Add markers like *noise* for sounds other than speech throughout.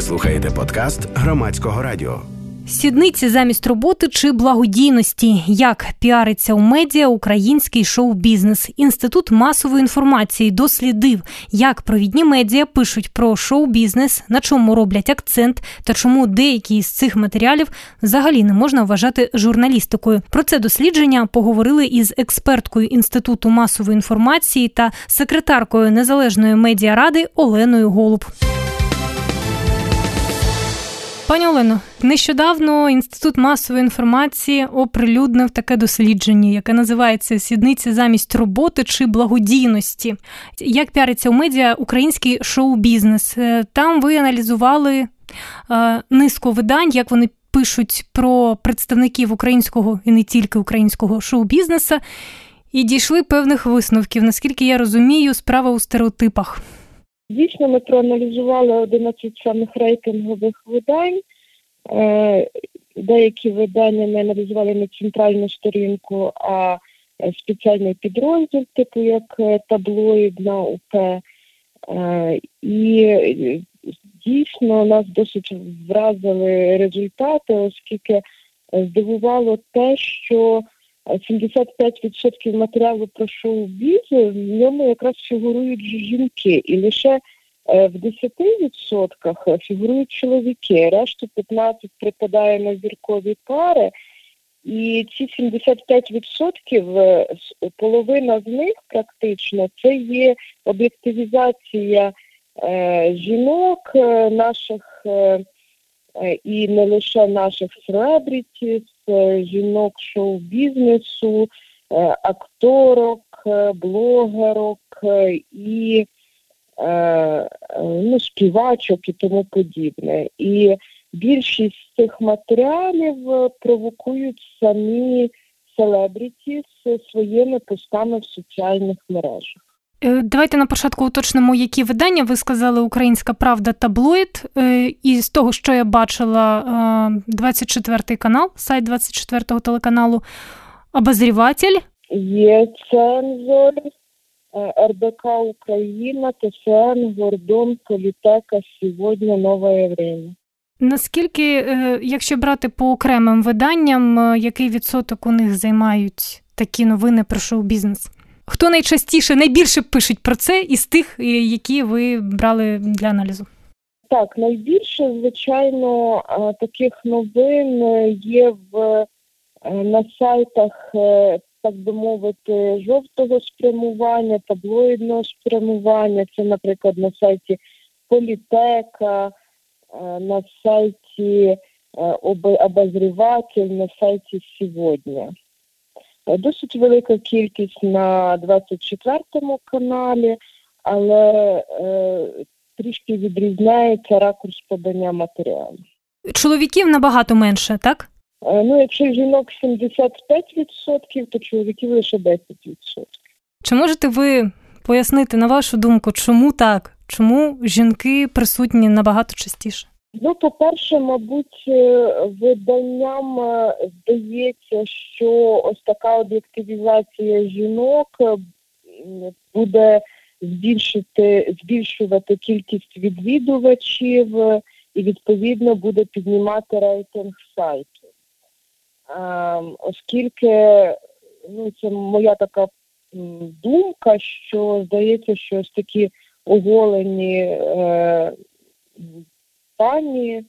Ви слухаєте подкаст громадського радіо. Сідниці замість роботи чи благодійності, як піариться у медіа український шоу-бізнес. Інститут масової інформації дослідив, як провідні медіа пишуть про шоу-бізнес, на чому роблять акцент та чому деякі з цих матеріалів взагалі не можна вважати журналістикою. Про це дослідження поговорили із експерткою інституту масової інформації та секретаркою незалежної медіаради Оленою Голуб. Пані Олено, нещодавно інститут масової інформації оприлюднив таке дослідження, яке називається Сідниця замість роботи чи благодійності. Як піариться у медіа український шоу-бізнес? Е, там ви аналізували е, низку видань, як вони пишуть про представників українського і не тільки українського шоу-бізнесу, і дійшли певних висновків. Наскільки я розумію, справа у стереотипах. Дійсно, ми проаналізували 11 самих рейтингових видань. Е, деякі видання ми аналізували не центральну сторінку, а спеціальний підрозділ, типу як е, таблоїд на УП. Е, і дійсно нас досить вразили результати, оскільки здивувало те, що 75% матеріалу про шоу-біз, в ньому якраз фігурують жінки. І лише е, в 10% фігурують чоловіки, решту 15% припадає на зіркові пари. І ці 75%, е, половина з них практично це є об'єктивізація е, жінок, е, наших е, і не лише наших селебрітів, жінок шоу-бізнесу, е, акторок, е, блогерок е, і ну, співачок і тому подібне. І більшість цих матеріалів провокують самі селебріті з своїми постами в соціальних мережах. Е, давайте на початку уточнимо, які видання ви сказали Українська Правда таблоїд. Е, і з того, що я бачила, 24 канал, сайт 24 телеканалу, обозріватель. Є цензор, е, РБК Україна, ТСН, Гордон, Політека, сьогодні нове время. Наскільки, якщо брати по окремим виданням, який відсоток у них займають такі новини про шоу-бізнес? Хто найчастіше найбільше пишуть про це із тих, е, які ви брали для аналізу? Так, найбільше, звичайно, таких новин є в е, на сайтах, е, так би мовити, жовтого спрямування, таблоїдного спрямування. Це, наприклад, на сайті Політека, на сайті Обозріватель, на сайті Сьогодні. Е, досить велика кількість на 24-му каналі, але е, трішки відрізняється ракурс подання матеріалу. Чоловіків набагато менше, так? Е, ну, якщо жінок 75%, то чоловіків лише 10%. Чи можете ви пояснити, на вашу думку, чому так? Чому жінки присутні набагато частіше? Ну, по-перше, мабуть, е, виданням е, здається, що ось така об'єктивізація жінок е, буде збільшити, збільшувати кількість відвідувачів і, відповідно, буде піднімати рейтинг сайту. Ем, оскільки ну, це моя така думка, що здається, що ось такі оголені пані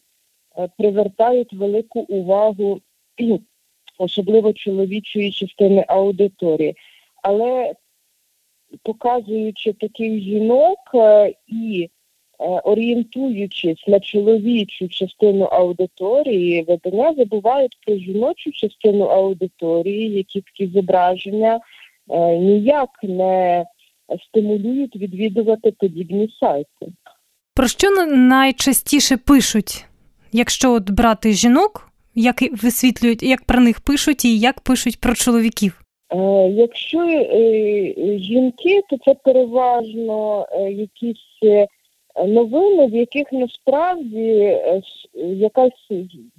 е, привертають велику увагу, *clears throat* особливо чоловічої частини аудиторії. Але показуючи таких жінок е, і е, орієнтуючись на чоловічу частину аудиторії, видання забувають про жіночу частину аудиторії, які такі зображення ніяк не стимулюють відвідувати подібні сайти. Про що найчастіше пишуть, якщо от брати жінок, як висвітлюють, як про них пишуть і як пишуть про чоловіків? Е, якщо е, жінки, то це переважно е, якісь новини, в яких насправді якась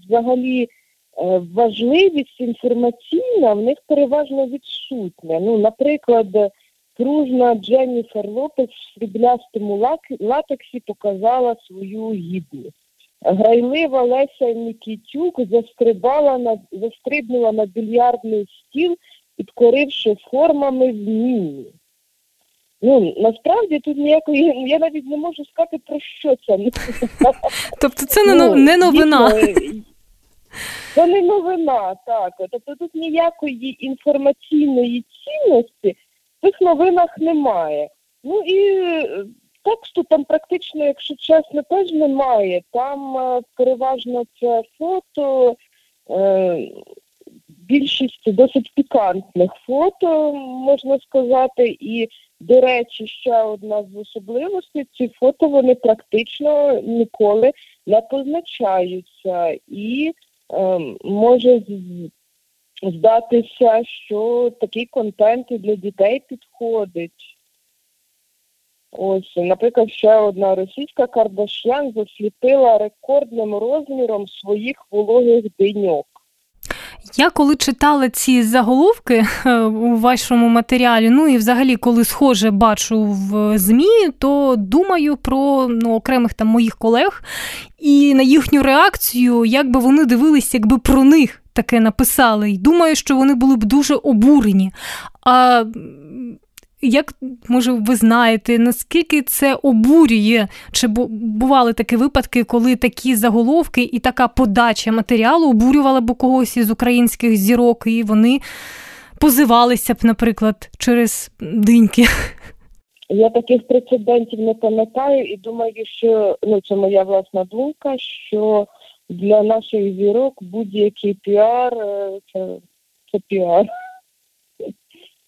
взагалі важливість інформаційна в них переважно відсутня. Ну, наприклад. Дружна Дженніфер Лопес в сріблястому латексі показала свою гідність. Грайлива Леся Нікітюк застрибала на застрибнула на більярдний стіл, підкоривши формами змії. Ну, насправді тут ніякої, я навіть не можу сказати, про що це. *laughs* Тобто це не, ну, новина. *laughs* Це не новина, так. Тобто тут ніякої інформаційної цінності цих новинах немає. Ну і тексту там практично, якщо чесно, теж немає. Там е, переважно це фото, е, більшість досить пікантних фото, можна сказати, і, до речі, ще одна з особливостей, ці фото вони практично ніколи не позначаються і е, може здатися, що такий контент і для дітей підходить. Ось, наприклад, ще одна російська Кардашян засліпила рекордним розміром своїх вологих деньок. Я коли читала ці заголовки е, у вашому матеріалі, ну і взагалі, коли схоже бачу в ЗМІ, то думаю про ну, окремих там моїх колег і на їхню реакцію, як би вони дивились, якби про них таке написали. І думаю, що вони були б дуже обурені. А як може ви знаєте, наскільки це обурює? Чи бували такі випадки, коли такі заголовки і така подача матеріалу обурювала б когось із українських зірок, і вони позивалися б, наприклад, через диньки? Я таких прецедентів не пам'ятаю і думаю, що ну це моя власна думка, що для наших зірок будь-який піар е, це, це піар. *laughs*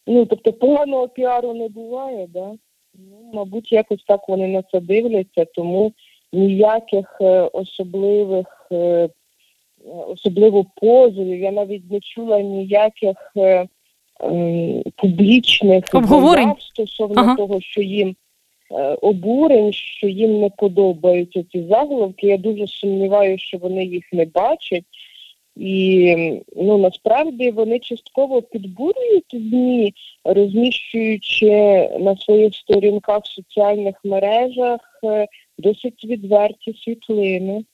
Ну, тобто поганого піару не буває, да? Ну, мабуть, якось так вони на це дивляться, тому ніяких е, особливих, е, особливо позовів, я навіть не чула ніяких е, е, публічних обговорень стосовно ага. того, що їм обурень, що їм не подобаються ці заголовки. Я дуже сумніваюся, що вони їх не бачать. І ну насправді вони частково підбурюють ЗМІ, розміщуючи на своїх сторінках в соціальних мережах е, досить відверті світлини.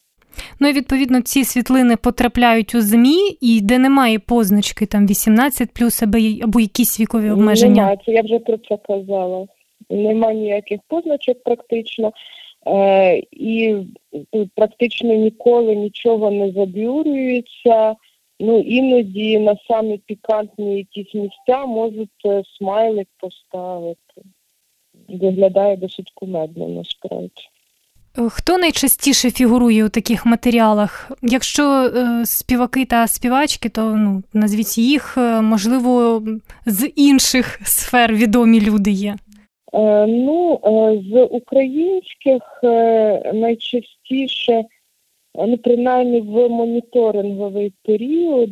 Ну і відповідно ці світлини потрапляють у ЗМІ, і де немає позначки там 18 плюс або, або якісь вікові обмеження. Немає, це я вже про це казала. Нема ніяких позначок практично. Е, і практично ніколи нічого не заблюрюється. Ну іноді на самі пікантні якісь місця можуть е, смайлик поставити. Виглядає досить кумедно насправді. Е, хто найчастіше фігурує у таких матеріалах? Якщо співаки та співачки, то ну назвіть їх, можливо, з інших сфер відомі люди є. Е, ну, е, з українських е, найчастіше, ну, принаймні в моніторинговий період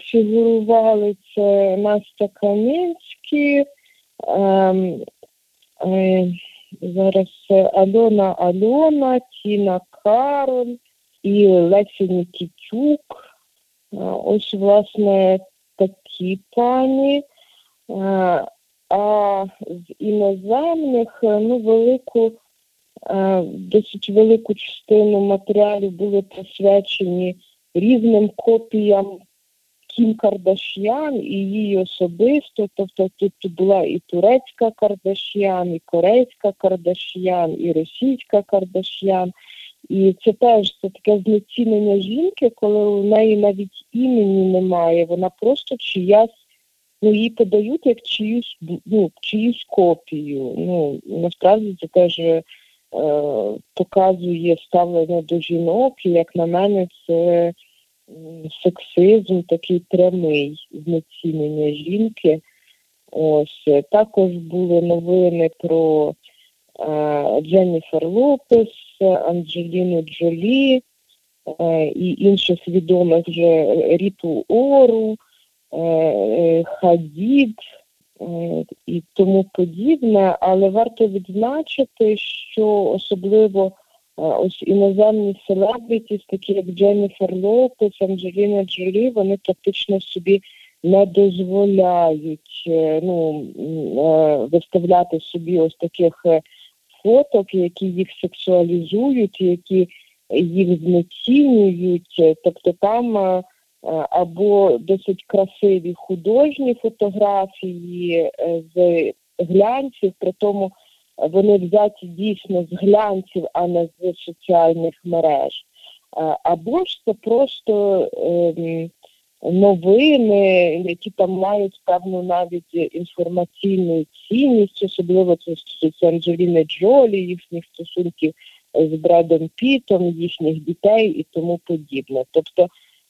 фігурували це Настя Кам'янський, ем, зараз Альона Альона, Тіна Кароль і Леся Нікітюк. Ось, власне, такі пані. А з іноземних е, ну велику, е, досить велику частину матеріалів були присвячені різним копіям Кім Кардашян і її особисто. Тобто тут була і турецька Кардашян, і корейська Кардашян, і російська Кардашян. І це теж це таке знецінення жінки, коли у неї навіть імені немає. Вона просто чиясь ну її подають як чиюсь ну, чиюсь копію. Ну насправді це теж е, показує ставлення до жінок, і як на мене, це сексизм такий прямий знецінення жінки. Ось також були новини про е, Дженніфер Лопес, Анджеліну Джолі е, і інших відомих вже Ріту Ору. Е, е, Хадід е, і тому подібне, але варто відзначити, що особливо ось іноземні селебріті, такі як Дженніфер Лопес, Анджеліна Джолі, вони практично собі не дозволяють ну, виставляти собі ось таких фоток, які їх сексуалізують, які їх знецінюють, тобто там або досить красиві художні фотографії з глянців, при тому вони взяті дійсно з глянців, а не з соціальних мереж. Або ж це просто ем, новини, які там мають певну навіть інформаційну цінність, особливо це стосується Анджеліни Джолі, їхніх стосунків з Бредом Пітом, їхніх дітей і тому подібне. Тобто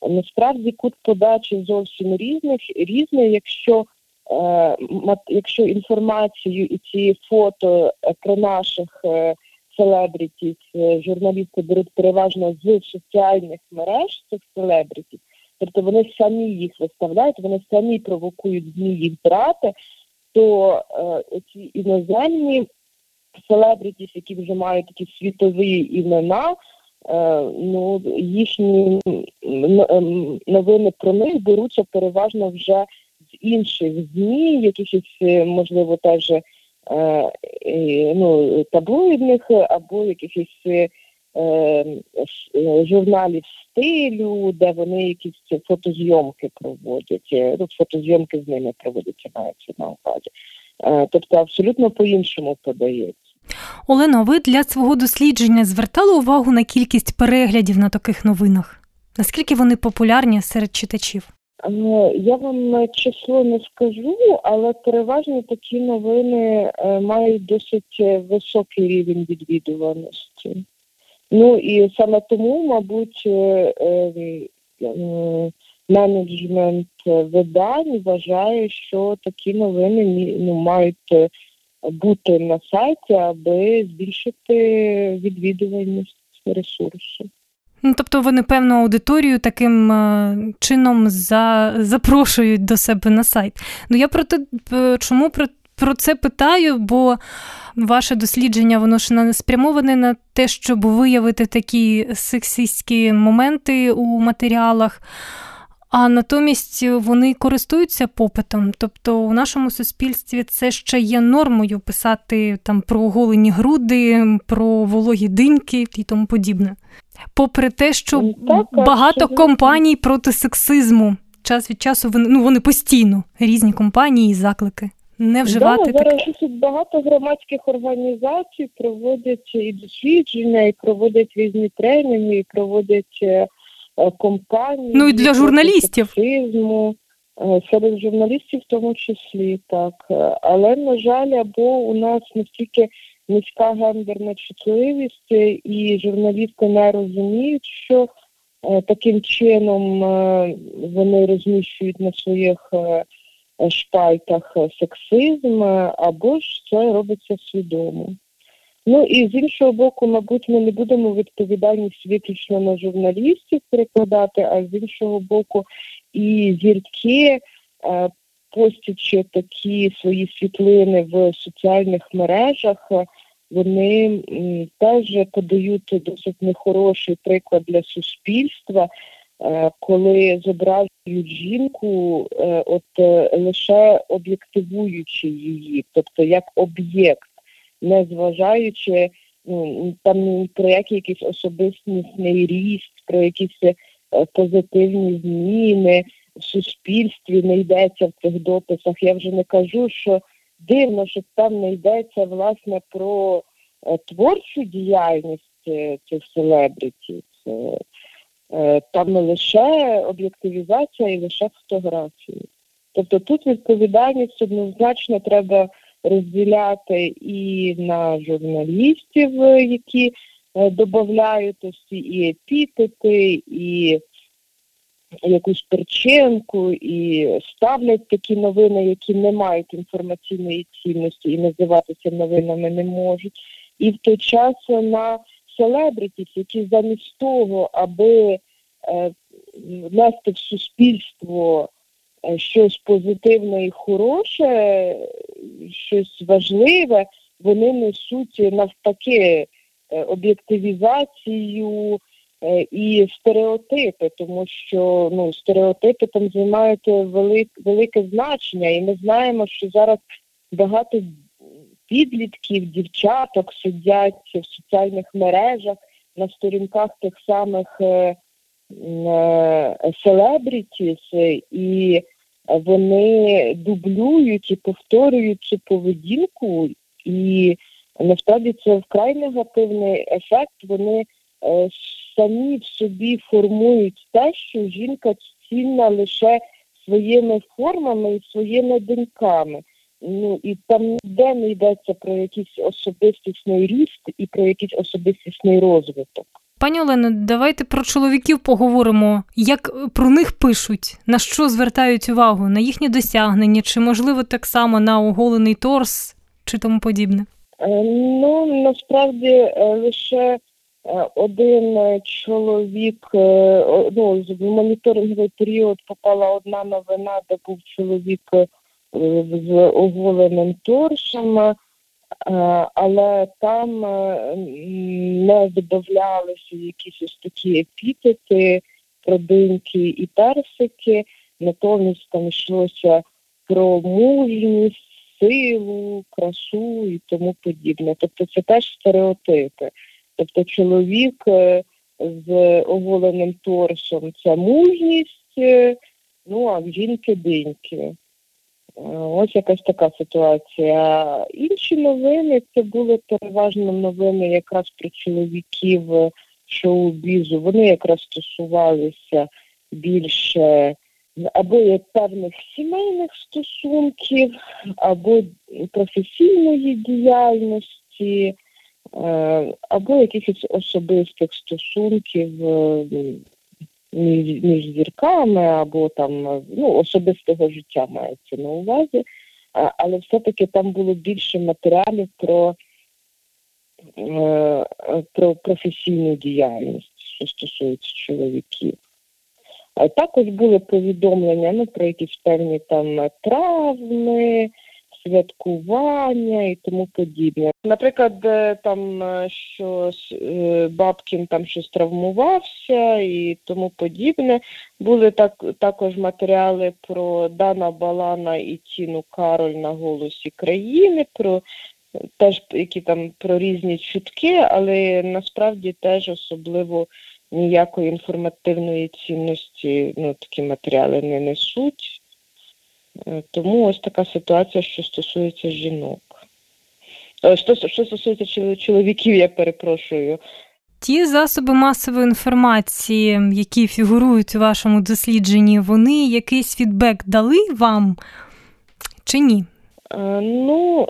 насправді кут подачі зовсім різних різний, якщо е, якщо інформацію і ці фото е, про наших е, селебритів журналісти беруть переважно з соціальних мереж цих селебритів, тобто вони самі їх виставляють, вони самі провокують ЗМІ їх брати, то е, ці іноземні селебритіс, які вже мають такі світові імена, е, ну їхні новини про них беруться переважно вже з інших ЗМІ, якихось, е, можливо, теж е, ну, таблоїдних або якихось е, журналів стилю, де вони якісь фотозйомки проводять. Ну, фотозйомки з ними проводяться мається на увазі. Тобто абсолютно по-іншому подається. Олено, ви для свого дослідження звертали увагу на кількість переглядів на таких новинах? Наскільки вони популярні серед читачів? Я вам число не скажу, але переважно такі новини е, мають досить високий рівень відвідуваності. Ну і саме тому, мабуть, е, е, менеджмент видань вважає, що такі новини ну, мають бути на сайті, аби збільшити відвідуваність ресурсу. Ну, Тобто вони певну аудиторію таким е, чином за, запрошують до себе на сайт. Ну я про те, чому про про це питаю, бо ваше дослідження воно ж не спрямоване на те, щоб виявити такі сексистські моменти у матеріалах а натомість вони користуються попитом. Тобто у нашому суспільстві це ще є нормою писати там про оголені груди, про вологі диньки і тому подібне. Попри те, що ну, так, багато так, компаній проти сексизму час від часу вони ну вони постійно різні компанії і заклики. Не вживати да, зараз досить багато громадських організацій проводять і дослідження, і проводять різні тренінги, і проводять е, Е, компаній. Ну і для журналістів. Е, серед журналістів в тому числі, так. Е, але, на жаль, або у нас настільки низька гендерна чутливість, і журналісти не розуміють, що таким чином вони розміщують на своїх шпальтах сексизм, або ж це робиться свідомо. Ну і з іншого боку, мабуть, ми не будемо відповідальність виключно на журналістів перекладати, а з іншого боку, і зірки, е, постячи такі свої світлини в соціальних мережах, вони теж подають досить нехороший приклад для суспільства. Е, коли зображують жінку, е, от лише об'єктивуючи її, тобто як об'єкт не зважаючи ну, там про який якийсь особистісний ріст, про якісь е, позитивні зміни в суспільстві не йдеться в цих дописах. Я вже не кажу, що дивно, що там не йдеться власне про е, творчу діяльність е, цих селебритів. Там не лише об'єктивізація і лише фотографії. Тобто тут відповідальність однозначно треба розділяти і на журналістів, які е, додають всі і епітети, і якусь причинку, і ставлять такі новини, які не мають інформаційної цінності і називатися новинами не можуть. І в той час на селебритів, які замість того, аби е, внести в суспільство Е, щось позитивне і хороше, щось важливе, вони несуть навпаки е, об'єктивізацію е, і стереотипи, тому що ну, стереотипи там займають велик, велике значення, і ми знаємо, що зараз багато підлітків, дівчаток сидять в соціальних мережах на сторінках тих самих селебрітіс, і вони дублюють і повторюють цю поведінку, і насправді це вкрай негативний ефект. Вони е, самі в собі формують те, що жінка цінна лише своїми формами і своїми доньками. Ну і там ніде не йдеться про якийсь особистісний ріст і про якийсь особистісний розвиток. Пані Олено, давайте про чоловіків поговоримо. Як про них пишуть, на що звертають увагу, на їхні досягнення, чи можливо так само на оголений торс чи тому подібне? Е, ну насправді е, лише е, один чоловік ну, в моніторинговий період попала одна новина, де був чоловік з оголеним торсом. Але там не додавлялися якісь ось такі епітети, продинки і персики, натомість там йшлося про мужність, силу, красу і тому подібне. Тобто це теж стереотипи. Тобто чоловік е, з оголеним торсом це мужність, е, ну а жінки диньки. Е, ось якась така ситуація. Інші новини це були переважно новини якраз про чоловіків шоу-бізу. Вони якраз стосувалися більше або є певних сімейних стосунків, або професійної діяльності, е, або якихось особистих стосунків е, між, між зірками, або там ну, особистого життя мається на увазі. Але все-таки там було більше матеріалів про е, про професійну діяльність, що стосується чоловіків. Також були повідомлення ну, про якісь певні там травми, святкування і тому подібне. Наприклад, там що е, Бабкін там щось травмувався і тому подібне. Були так також матеріали про Дана Балана і Тіну Кароль на голосі країни. про Теж які там про різні чутки, але насправді теж особливо ніякої інформативної цінності ну, такі матеріали не несуть. Е, тому ось така ситуація, що стосується жінок. Е, що, що стосується чоловіків, я перепрошую. Ті засоби масової інформації, які фігурують у вашому дослідженні, вони якийсь фідбек дали вам чи ні? Е, ну,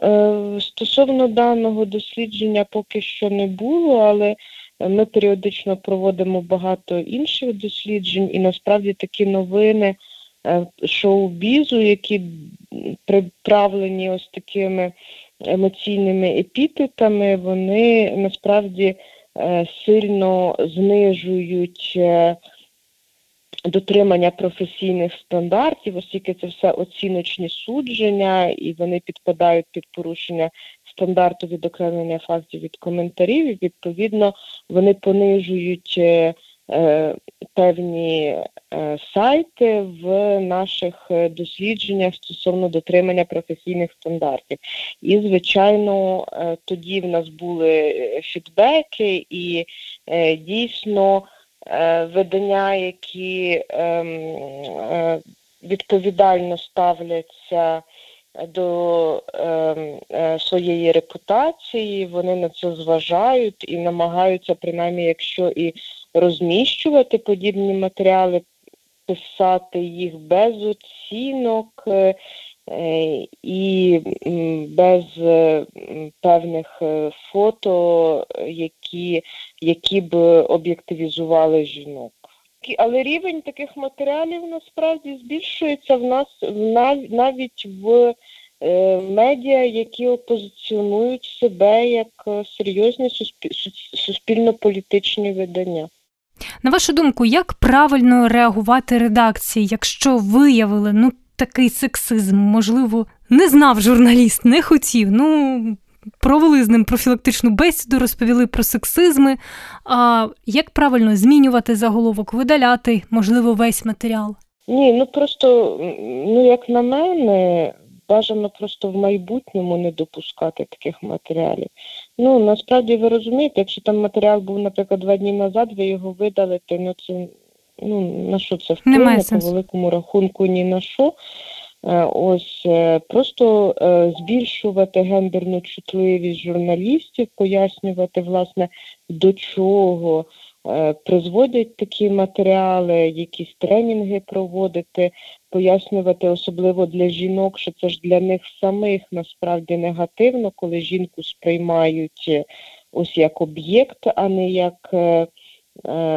стосовно даного дослідження поки що не було, але ми періодично проводимо багато інших досліджень, і насправді такі новини шоу-бізу, які приправлені ось такими емоційними епітетами, вони насправді е, сильно знижують. Е, дотримання професійних стандартів, оскільки це все оціночні судження, і вони підпадають під порушення стандарту відокремлення фактів від коментарів, і відповідно вони понижують е, е, певні е, сайти в наших дослідженнях стосовно дотримання професійних стандартів. І, звичайно, тоді в нас були фідбеки, і дійсно видання, які ем, відповідально ставляться до е, е, своєї репутації, вони на це зважають і намагаються, принаймні, якщо і розміщувати подібні матеріали, писати їх без оцінок е, і без е, певних е, фото, які, які б об'єктивізували жінок але рівень таких матеріалів насправді збільшується в нас навіть в е, медіа, які опозиціонують себе як е, серйозні суспільно-політичні видання. На вашу думку, як правильно реагувати редакції, якщо виявили ну такий сексизм, можливо, не знав журналіст, не хотів. Ну провели з ним профілактичну бесіду, розповіли про сексизми. А як правильно змінювати заголовок, видаляти, можливо, весь матеріал? Ні, ну просто, ну як на мене, бажано просто в майбутньому не допускати таких матеріалів. Ну насправді ви розумієте, якщо там матеріал був, наприклад, два дні назад, ви його видалите, ну це ну на що це вплине по великому рахунку ні на що. Е, ось е, просто е, збільшувати гендерну чутливість журналістів, пояснювати, власне, до чого призводять такі матеріали, якісь тренінги проводити, пояснювати, особливо для жінок, що це ж для них самих насправді негативно, коли жінку сприймають ось як об'єкт, а не як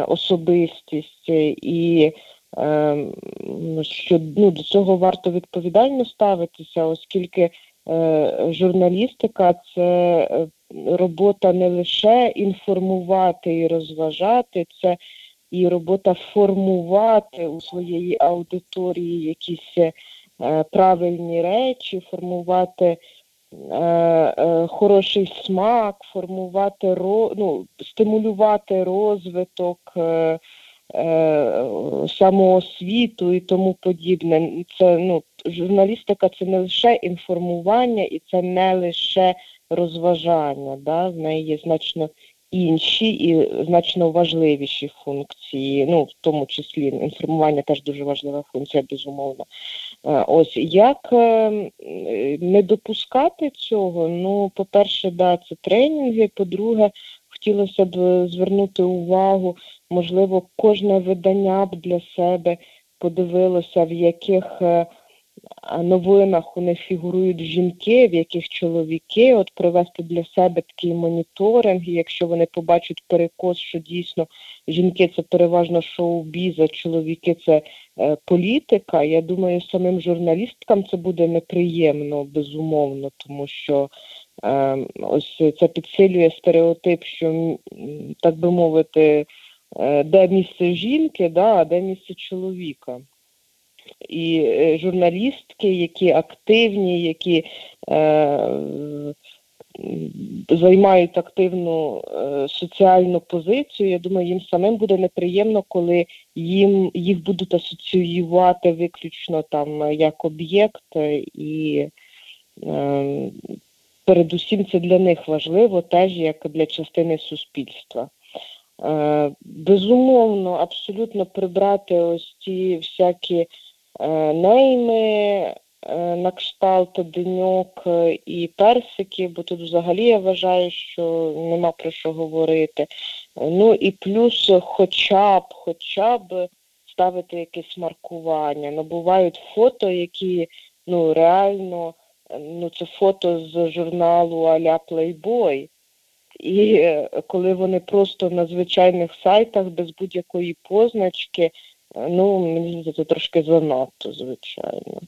особистість. І Ем, що ну, до цього варто відповідально ставитися, оскільки е, журналістика це е, робота не лише інформувати і розважати, це і робота формувати у своєї аудиторії якісь е, правильні речі, формувати. Хороший смак, формувати ну, стимулювати розвиток Е, самоосвіту і тому подібне. Це ну журналістика це не лише інформування і це не лише розважання. Да? В неї є значно інші і значно важливіші функції. Ну, в тому числі інформування теж дуже важлива функція, безумовно. Е, ось як е, не допускати цього? Ну, по-перше, да, це тренінги. По-друге, хотілося б звернути увагу, можливо, кожне видання б для себе подивилося, в яких е, новинах у них фігурують жінки, в яких чоловіки, от провести для себе такий моніторинг, і якщо вони побачать перекос, що дійсно жінки це переважно шоу-біз, а чоловіки це е, політика. Я думаю, самим журналісткам це буде неприємно, безумовно, тому що Ем, ось це підсилює стереотип, що так би мовити, е, де місце жінки, да, а де місце чоловіка. І е, журналістки, які активні, які е, займають активну е, соціальну позицію, я думаю, їм самим буде неприємно, коли їм їх будуть асоціювати виключно там як об'єкт і. Е, передусім це для них важливо, теж як для частини суспільства. Е, безумовно, абсолютно прибрати ось ці всякі е, нейми е, на кшталт деньок і персики, бо тут взагалі я вважаю, що нема про що говорити. Ну і плюс хоча б, хоча б ставити якесь маркування. Ну, бувають фото, які ну реально ну це фото з журналу Аля Playboy. І е, коли вони просто на звичайних сайтах без будь-якої позначки, е, ну мені здається, це трошки занадто, звичайно.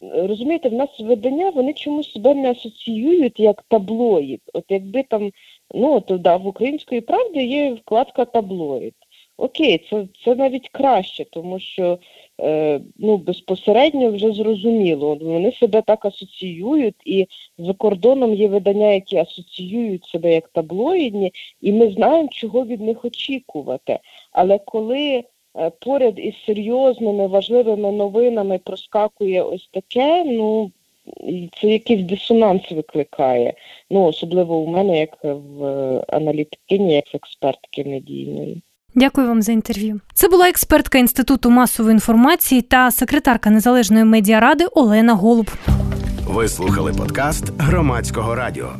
Розумієте, в нас видання вони чомусь себе не асоціюють як таблоїд. От якби там, ну от да, в української правді є вкладка таблоїд. Окей, це це навіть краще, тому що е, ну, безпосередньо вже зрозуміло. Вони себе так асоціюють, і за кордоном є видання, які асоціюють себе як таблоїдні, і ми знаємо, чого від них очікувати. Але коли поряд із серйозними важливими новинами проскакує ось таке, ну це якийсь дисонанс викликає. Ну, особливо у мене, як в аналітикині, як в експертки медійної. Дякую вам за інтерв'ю. Це була експертка інституту масової інформації та секретарка незалежної медіаради Олена Голуб. Ви слухали подкаст громадського радіо.